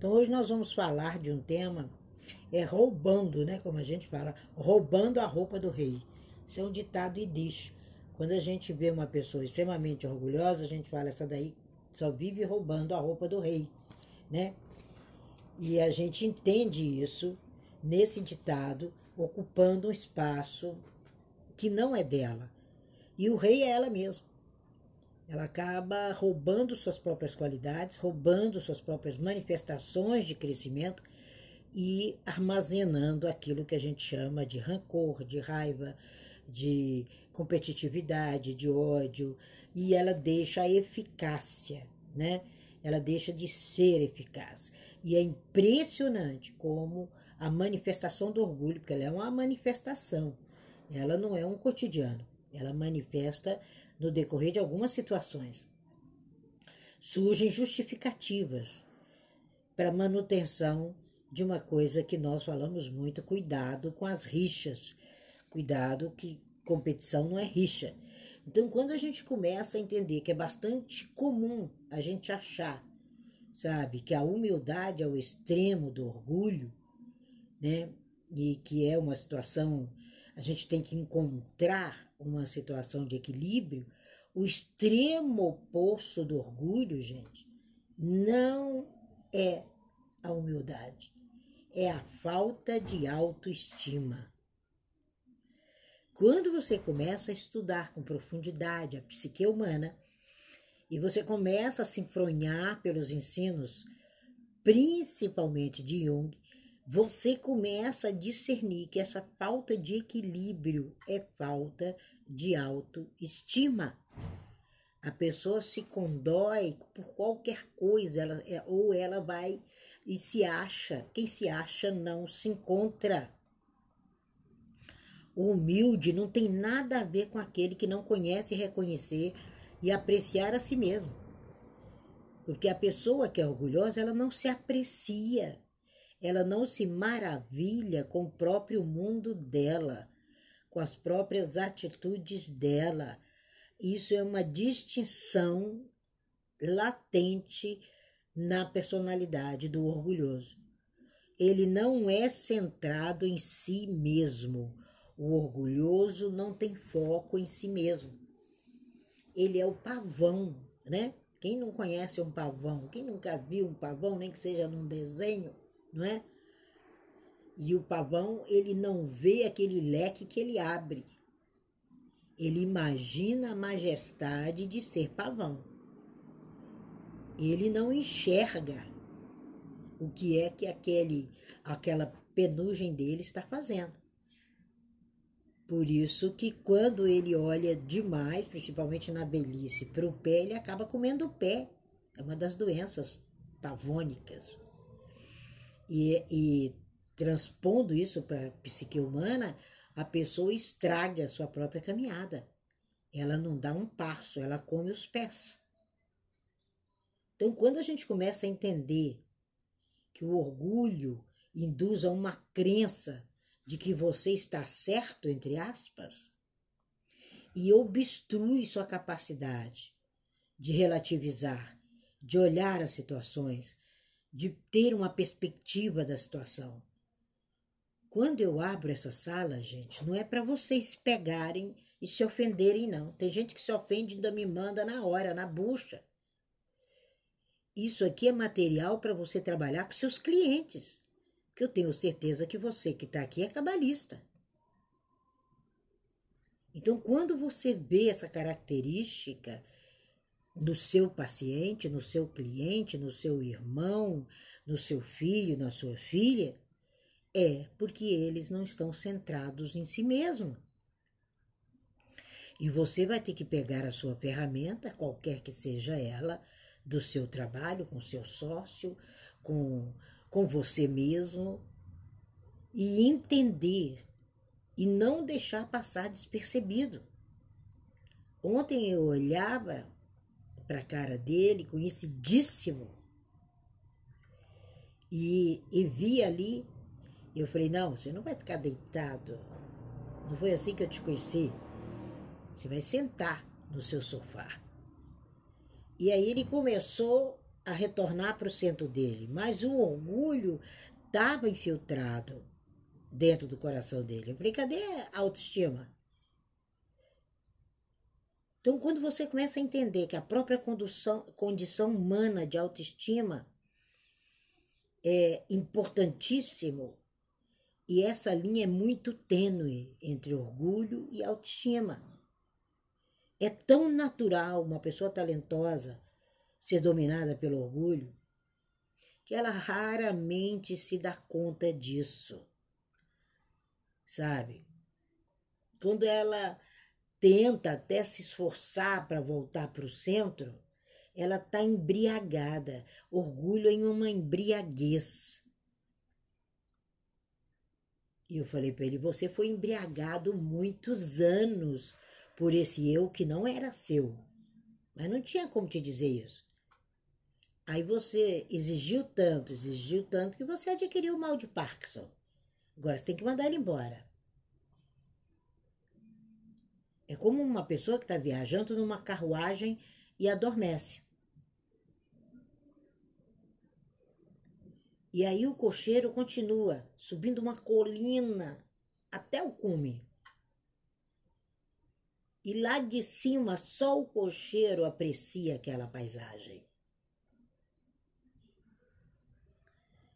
Então hoje nós vamos falar de um tema é roubando, né, como a gente fala, roubando a roupa do rei. Isso é um ditado idish. Quando a gente vê uma pessoa extremamente orgulhosa, a gente fala essa daí só vive roubando a roupa do rei, né? E a gente entende isso nesse ditado, ocupando um espaço que não é dela. E o rei é ela mesma. Ela acaba roubando suas próprias qualidades, roubando suas próprias manifestações de crescimento e armazenando aquilo que a gente chama de rancor, de raiva, de competitividade, de ódio, e ela deixa a eficácia, né? Ela deixa de ser eficaz. E é impressionante como a manifestação do orgulho, porque ela é uma manifestação, ela não é um cotidiano, ela manifesta no decorrer de algumas situações. Surgem justificativas para manutenção de uma coisa que nós falamos muito: cuidado com as rixas, cuidado que competição não é rixa. Então, quando a gente começa a entender que é bastante comum a gente achar, sabe, que a humildade é o extremo do orgulho, né, e que é uma situação a gente tem que encontrar uma situação de equilíbrio. O extremo oposto do orgulho, gente, não é a humildade, é a falta de autoestima. Quando você começa a estudar com profundidade a psique humana e você começa a se enfronhar pelos ensinos, principalmente de Jung, você começa a discernir que essa falta de equilíbrio é falta de autoestima. A pessoa se condói por qualquer coisa, ela, é, ou ela vai e se acha. Quem se acha não se encontra. O humilde não tem nada a ver com aquele que não conhece reconhecer e apreciar a si mesmo. Porque a pessoa que é orgulhosa, ela não se aprecia ela não se maravilha com o próprio mundo dela, com as próprias atitudes dela. Isso é uma distinção latente na personalidade do orgulhoso. Ele não é centrado em si mesmo. O orgulhoso não tem foco em si mesmo. Ele é o pavão, né? Quem não conhece um pavão? Quem nunca viu um pavão, nem que seja num desenho? Não é? E o pavão, ele não vê aquele leque que ele abre. Ele imagina a majestade de ser pavão. Ele não enxerga o que é que aquele, aquela penugem dele está fazendo. Por isso que quando ele olha demais, principalmente na velhice, para o pé, ele acaba comendo o pé. É uma das doenças pavônicas e, e transpondo isso para a psique humana, a pessoa estraga a sua própria caminhada. Ela não dá um passo, ela come os pés. Então, quando a gente começa a entender que o orgulho induz a uma crença de que você está certo, entre aspas, e obstrui sua capacidade de relativizar, de olhar as situações, de ter uma perspectiva da situação. Quando eu abro essa sala, gente, não é para vocês pegarem e se ofenderem, não. Tem gente que se ofende e ainda me manda na hora, na bucha. Isso aqui é material para você trabalhar com seus clientes. Que eu tenho certeza que você que está aqui é cabalista. Então, quando você vê essa característica no seu paciente, no seu cliente, no seu irmão, no seu filho, na sua filha, é porque eles não estão centrados em si mesmo. E você vai ter que pegar a sua ferramenta, qualquer que seja ela, do seu trabalho, com seu sócio, com, com você mesmo, e entender e não deixar passar despercebido. Ontem eu olhava para a cara dele, conhecidíssimo. E, e vi ali, eu falei, não, você não vai ficar deitado. Não foi assim que eu te conheci. Você vai sentar no seu sofá. E aí ele começou a retornar para o centro dele, mas o orgulho estava infiltrado dentro do coração dele. Eu falei, cadê a autoestima? Então, quando você começa a entender que a própria condução, condição humana de autoestima é importantíssimo, e essa linha é muito tênue entre orgulho e autoestima. É tão natural uma pessoa talentosa ser dominada pelo orgulho que ela raramente se dá conta disso. Sabe? Quando ela tenta até se esforçar para voltar para o centro, ela está embriagada, orgulho em uma embriaguez. E eu falei para ele: você foi embriagado muitos anos por esse eu que não era seu. Mas não tinha como te dizer isso. Aí você exigiu tanto, exigiu tanto que você adquiriu o mal de Parkinson. Agora você tem que mandar ele embora. É como uma pessoa que está viajando numa carruagem e adormece. E aí o cocheiro continua subindo uma colina até o cume. E lá de cima só o cocheiro aprecia aquela paisagem.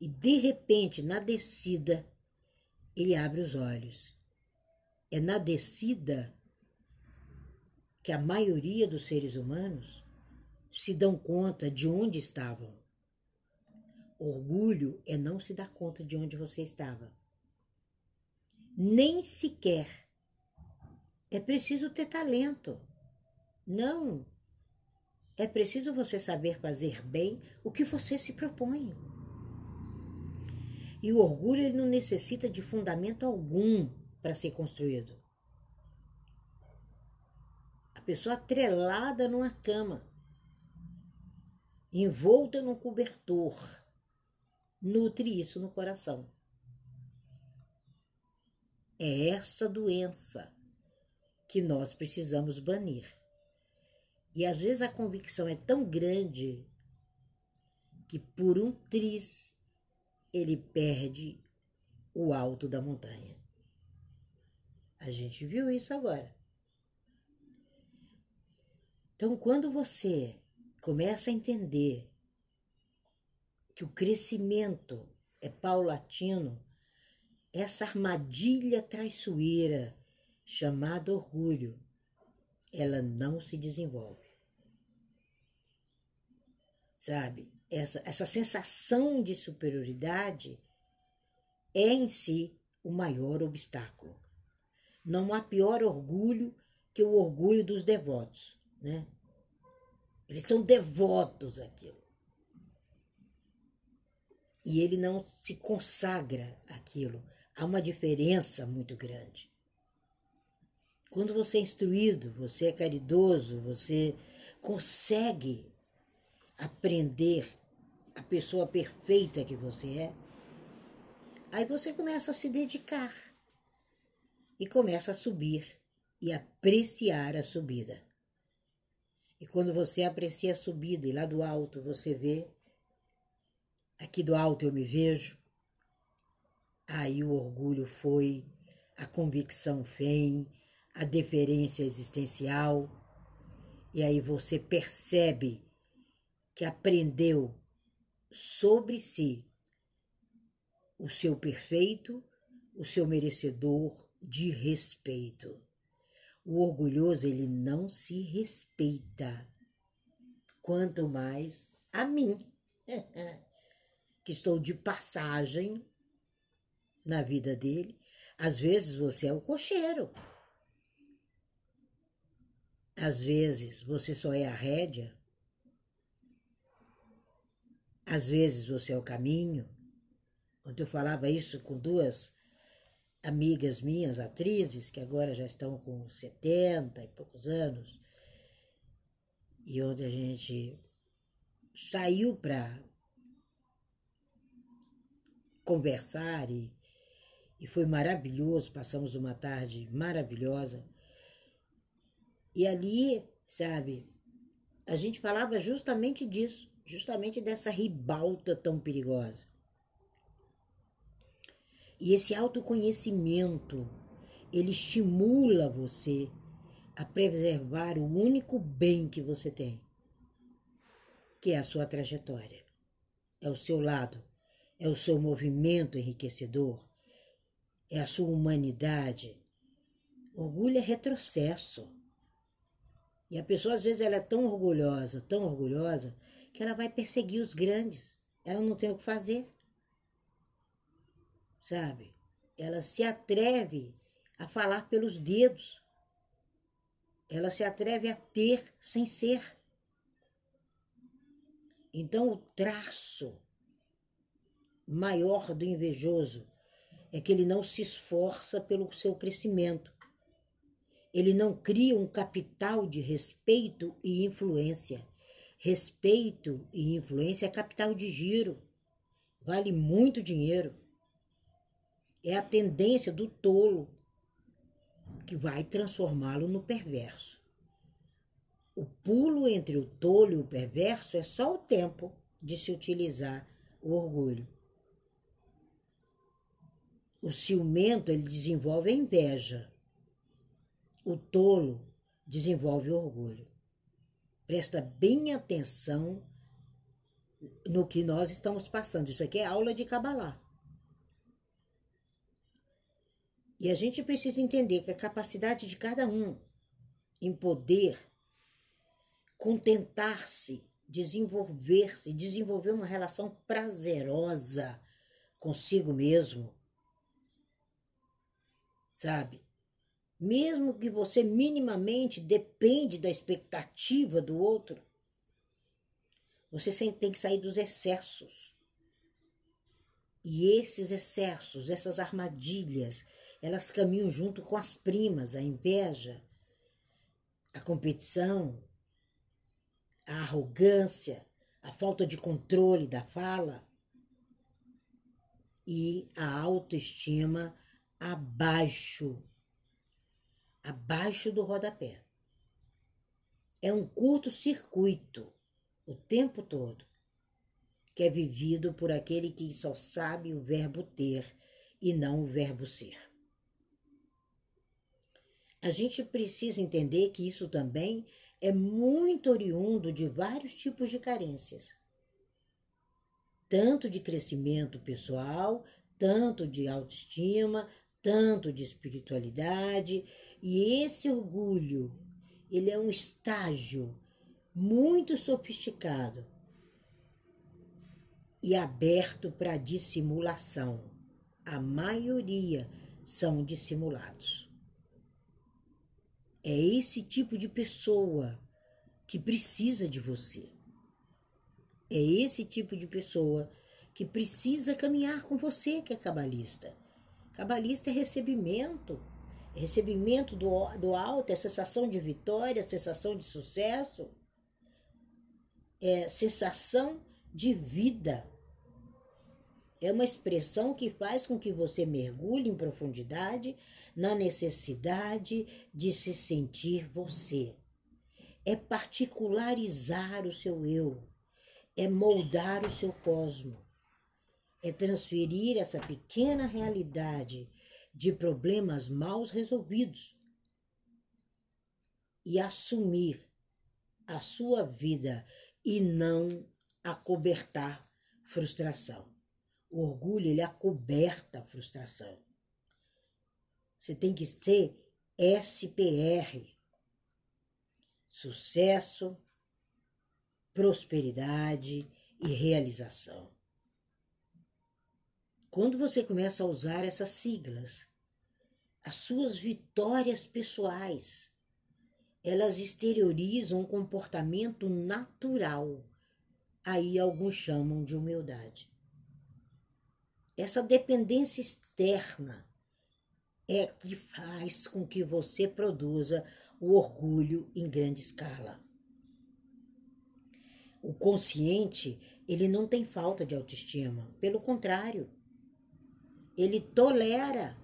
E de repente, na descida, ele abre os olhos. É na descida que a maioria dos seres humanos se dão conta de onde estavam. Orgulho é não se dar conta de onde você estava. Nem sequer é preciso ter talento. Não. É preciso você saber fazer bem o que você se propõe. E o orgulho ele não necessita de fundamento algum para ser construído. Pessoa atrelada numa cama, envolta num cobertor, nutre isso no coração. É essa doença que nós precisamos banir. E às vezes a convicção é tão grande que por um triz ele perde o alto da montanha. A gente viu isso agora. Então, quando você começa a entender que o crescimento é paulatino, essa armadilha traiçoeira chamada orgulho, ela não se desenvolve. Sabe? essa, essa sensação de superioridade é em si o maior obstáculo. Não há pior orgulho que o orgulho dos devotos, né? Eles são devotos àquilo. E ele não se consagra àquilo. Há uma diferença muito grande. Quando você é instruído, você é caridoso, você consegue aprender a pessoa perfeita que você é, aí você começa a se dedicar e começa a subir e apreciar a subida. E quando você aprecia a subida e lá do alto você vê, aqui do alto eu me vejo, aí o orgulho foi, a convicção vem, a deferência existencial, e aí você percebe que aprendeu sobre si o seu perfeito, o seu merecedor de respeito. O orgulhoso, ele não se respeita, quanto mais a mim, que estou de passagem na vida dele. Às vezes você é o cocheiro. Às vezes você só é a rédea. Às vezes você é o caminho. Quando eu falava isso com duas amigas minhas, atrizes, que agora já estão com 70 e poucos anos, e onde a gente saiu para conversar e, e foi maravilhoso, passamos uma tarde maravilhosa. E ali, sabe, a gente falava justamente disso justamente dessa ribalta tão perigosa. E esse autoconhecimento, ele estimula você a preservar o único bem que você tem, que é a sua trajetória, é o seu lado, é o seu movimento enriquecedor, é a sua humanidade. Orgulho é retrocesso. E a pessoa, às vezes, ela é tão orgulhosa, tão orgulhosa, que ela vai perseguir os grandes. Ela não tem o que fazer. Sabe? Ela se atreve a falar pelos dedos. Ela se atreve a ter sem ser. Então, o traço maior do invejoso é que ele não se esforça pelo seu crescimento. Ele não cria um capital de respeito e influência. Respeito e influência é capital de giro. Vale muito dinheiro. É a tendência do tolo que vai transformá-lo no perverso. O pulo entre o tolo e o perverso é só o tempo de se utilizar o orgulho. O ciumento ele desenvolve a inveja. O tolo desenvolve o orgulho. Presta bem atenção no que nós estamos passando. Isso aqui é aula de Kabbalah. E a gente precisa entender que a capacidade de cada um em poder contentar-se, desenvolver-se, desenvolver uma relação prazerosa consigo mesmo, sabe? Mesmo que você minimamente depende da expectativa do outro, você tem que sair dos excessos. E esses excessos, essas armadilhas, elas caminham junto com as primas, a inveja, a competição, a arrogância, a falta de controle da fala e a autoestima abaixo, abaixo do rodapé. É um curto-circuito o tempo todo, que é vivido por aquele que só sabe o verbo ter e não o verbo ser. A gente precisa entender que isso também é muito oriundo de vários tipos de carências, tanto de crescimento pessoal, tanto de autoestima, tanto de espiritualidade, e esse orgulho, ele é um estágio muito sofisticado e aberto para dissimulação. A maioria são dissimulados. É esse tipo de pessoa que precisa de você. É esse tipo de pessoa que precisa caminhar com você, que é cabalista. Cabalista é recebimento, é recebimento do, do alto, é sensação de vitória, sensação de sucesso, é sensação de vida. É uma expressão que faz com que você mergulhe em profundidade na necessidade de se sentir você. É particularizar o seu eu, é moldar o seu cosmo é transferir essa pequena realidade de problemas mal resolvidos e assumir a sua vida e não acobertar frustração. O orgulho, ele acoberta a frustração. Você tem que ser SPR. Sucesso, prosperidade e realização. Quando você começa a usar essas siglas, as suas vitórias pessoais, elas exteriorizam um comportamento natural. Aí alguns chamam de humildade. Essa dependência externa é que faz com que você produza o orgulho em grande escala. O consciente, ele não tem falta de autoestima, pelo contrário, ele tolera.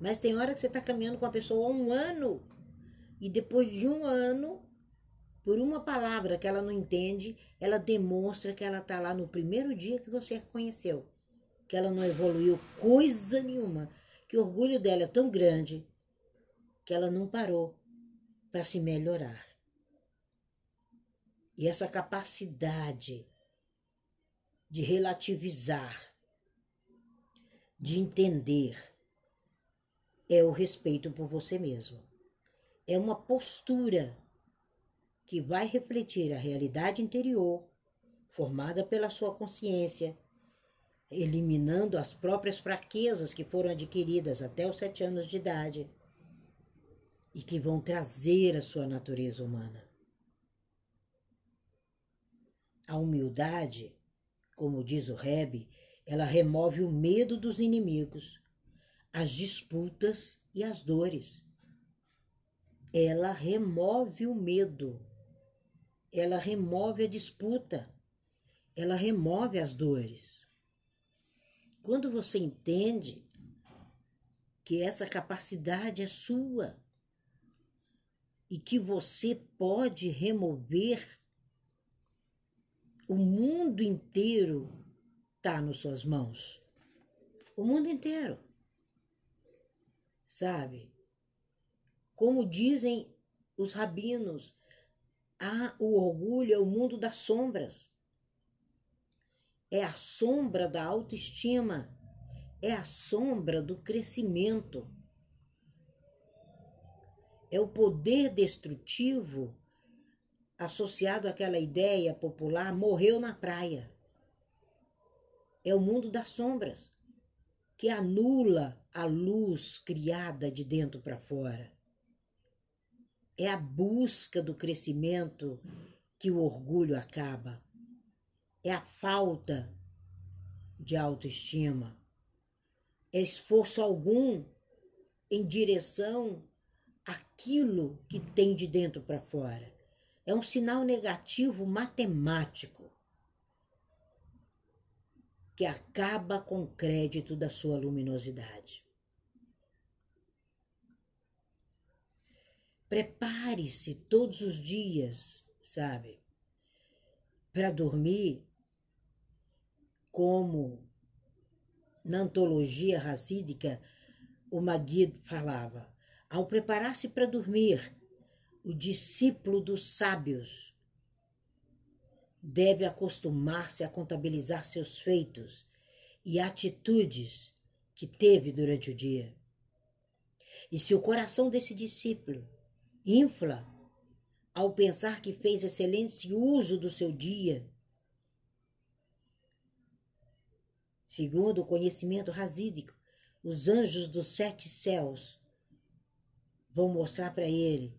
Mas tem hora que você está caminhando com a pessoa há um ano e depois de um ano por uma palavra que ela não entende, ela demonstra que ela está lá no primeiro dia que você a conheceu, que ela não evoluiu coisa nenhuma, que o orgulho dela é tão grande que ela não parou para se melhorar. E essa capacidade de relativizar, de entender, é o respeito por você mesmo. É uma postura que vai refletir a realidade interior, formada pela sua consciência, eliminando as próprias fraquezas que foram adquiridas até os sete anos de idade e que vão trazer a sua natureza humana. A humildade, como diz o Rebbe, ela remove o medo dos inimigos, as disputas e as dores. Ela remove o medo ela remove a disputa, ela remove as dores. Quando você entende que essa capacidade é sua e que você pode remover, o mundo inteiro está nas suas mãos. O mundo inteiro. Sabe? Como dizem os rabinos, ah, o orgulho é o mundo das sombras. É a sombra da autoestima. É a sombra do crescimento. É o poder destrutivo associado àquela ideia popular morreu na praia. É o mundo das sombras que anula a luz criada de dentro para fora. É a busca do crescimento que o orgulho acaba. É a falta de autoestima. É esforço algum em direção àquilo que tem de dentro para fora. É um sinal negativo matemático que acaba com o crédito da sua luminosidade. Prepare-se todos os dias, sabe? Para dormir, como na antologia racídica o Maguid falava. Ao preparar-se para dormir, o discípulo dos sábios deve acostumar-se a contabilizar seus feitos e atitudes que teve durante o dia. E se o coração desse discípulo infla ao pensar que fez excelente uso do seu dia. Segundo o conhecimento rasídico, os anjos dos sete céus vão mostrar para ele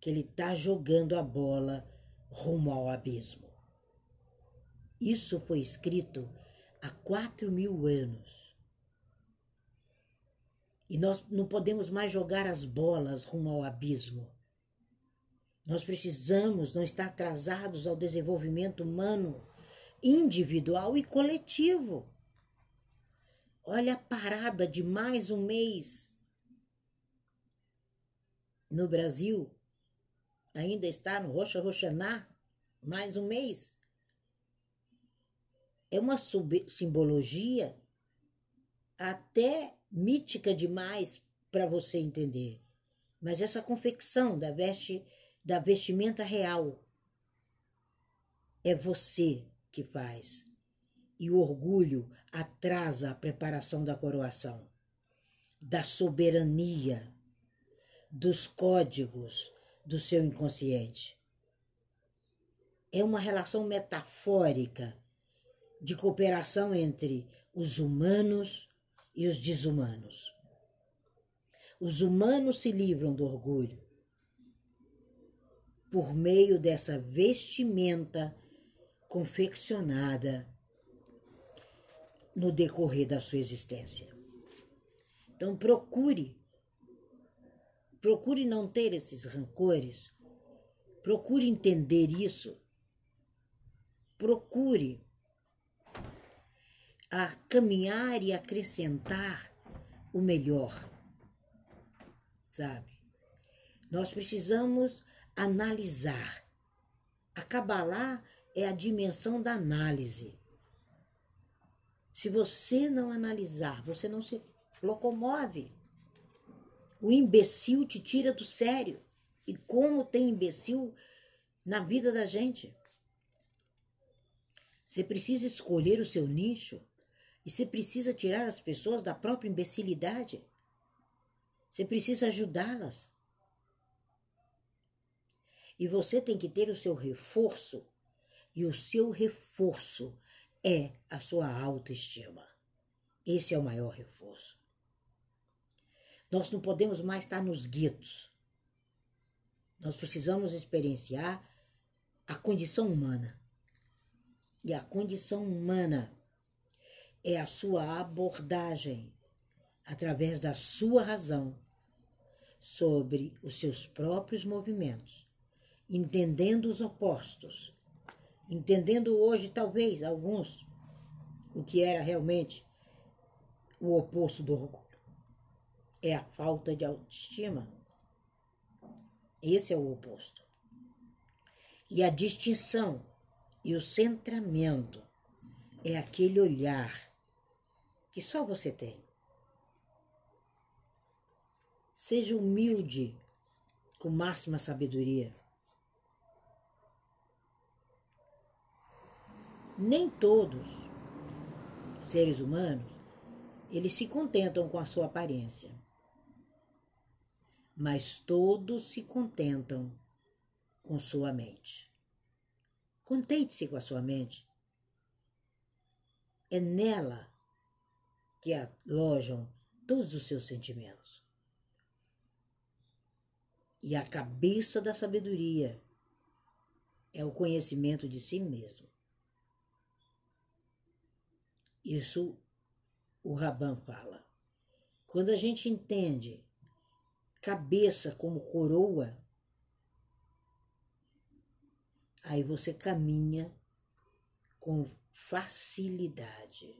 que ele está jogando a bola rumo ao abismo. Isso foi escrito há quatro mil anos. E nós não podemos mais jogar as bolas rumo ao abismo. Nós precisamos não estar atrasados ao desenvolvimento humano, individual e coletivo. Olha a parada de mais um mês. No Brasil, ainda está no Rocha Roxaná, mais um mês. É uma simbologia até mítica demais para você entender. Mas essa confecção da veste da vestimenta real. É você que faz. E o orgulho atrasa a preparação da coroação, da soberania, dos códigos do seu inconsciente. É uma relação metafórica de cooperação entre os humanos e os desumanos. Os humanos se livram do orgulho, por meio dessa vestimenta confeccionada no decorrer da sua existência. Então procure, procure não ter esses rancores, procure entender isso, procure a caminhar e acrescentar o melhor, sabe? Nós precisamos analisar A Kabbalah é a dimensão da análise. Se você não analisar, você não se locomove. O imbecil te tira do sério. E como tem imbecil na vida da gente? Você precisa escolher o seu nicho e você precisa tirar as pessoas da própria imbecilidade. Você precisa ajudá-las. E você tem que ter o seu reforço, e o seu reforço é a sua autoestima. Esse é o maior reforço. Nós não podemos mais estar nos guetos. Nós precisamos experienciar a condição humana. E a condição humana é a sua abordagem através da sua razão sobre os seus próprios movimentos, entendendo os opostos, entendendo hoje, talvez, alguns, o que era realmente o oposto do orgulho. É a falta de autoestima. Esse é o oposto. E a distinção e o centramento é aquele olhar que só você tem. Seja humilde com máxima sabedoria. Nem todos seres humanos eles se contentam com a sua aparência. Mas todos se contentam com sua mente. Contente-se com a sua mente. É nela que alojam todos os seus sentimentos. E a cabeça da sabedoria é o conhecimento de si mesmo. Isso o Raban fala. Quando a gente entende cabeça como coroa, aí você caminha com facilidade.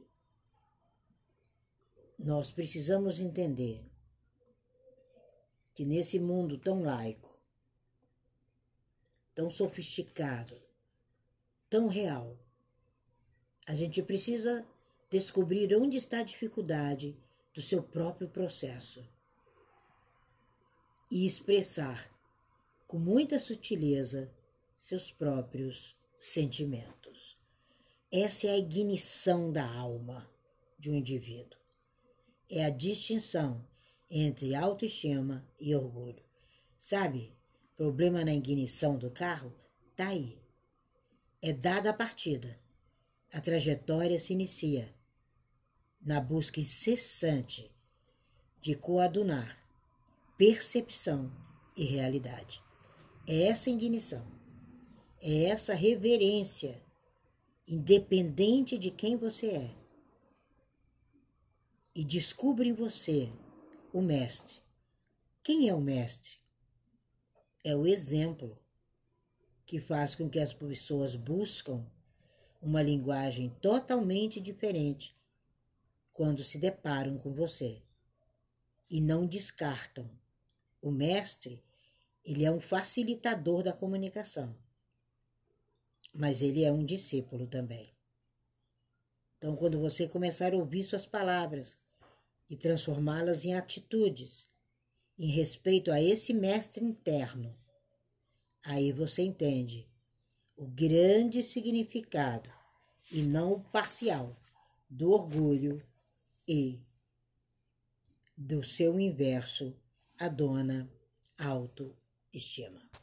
Nós precisamos entender que nesse mundo tão laico, tão sofisticado, tão real, a gente precisa descobrir onde está a dificuldade do seu próprio processo e expressar com muita sutileza seus próprios sentimentos. Essa é a ignição da alma de um indivíduo. É a distinção entre autoestima e orgulho. Sabe, problema na ignição do carro? Tá aí. É dada a partida. A trajetória se inicia na busca incessante de coadunar percepção e realidade. É essa ignição, é essa reverência, independente de quem você é. E descubra em você o mestre. Quem é o mestre? É o exemplo que faz com que as pessoas buscam uma linguagem totalmente diferente quando se deparam com você e não descartam. O mestre, ele é um facilitador da comunicação, mas ele é um discípulo também. Então, quando você começar a ouvir suas palavras e transformá-las em atitudes em respeito a esse mestre interno. Aí você entende o grande significado e não o parcial do orgulho e do seu inverso, a dona autoestima.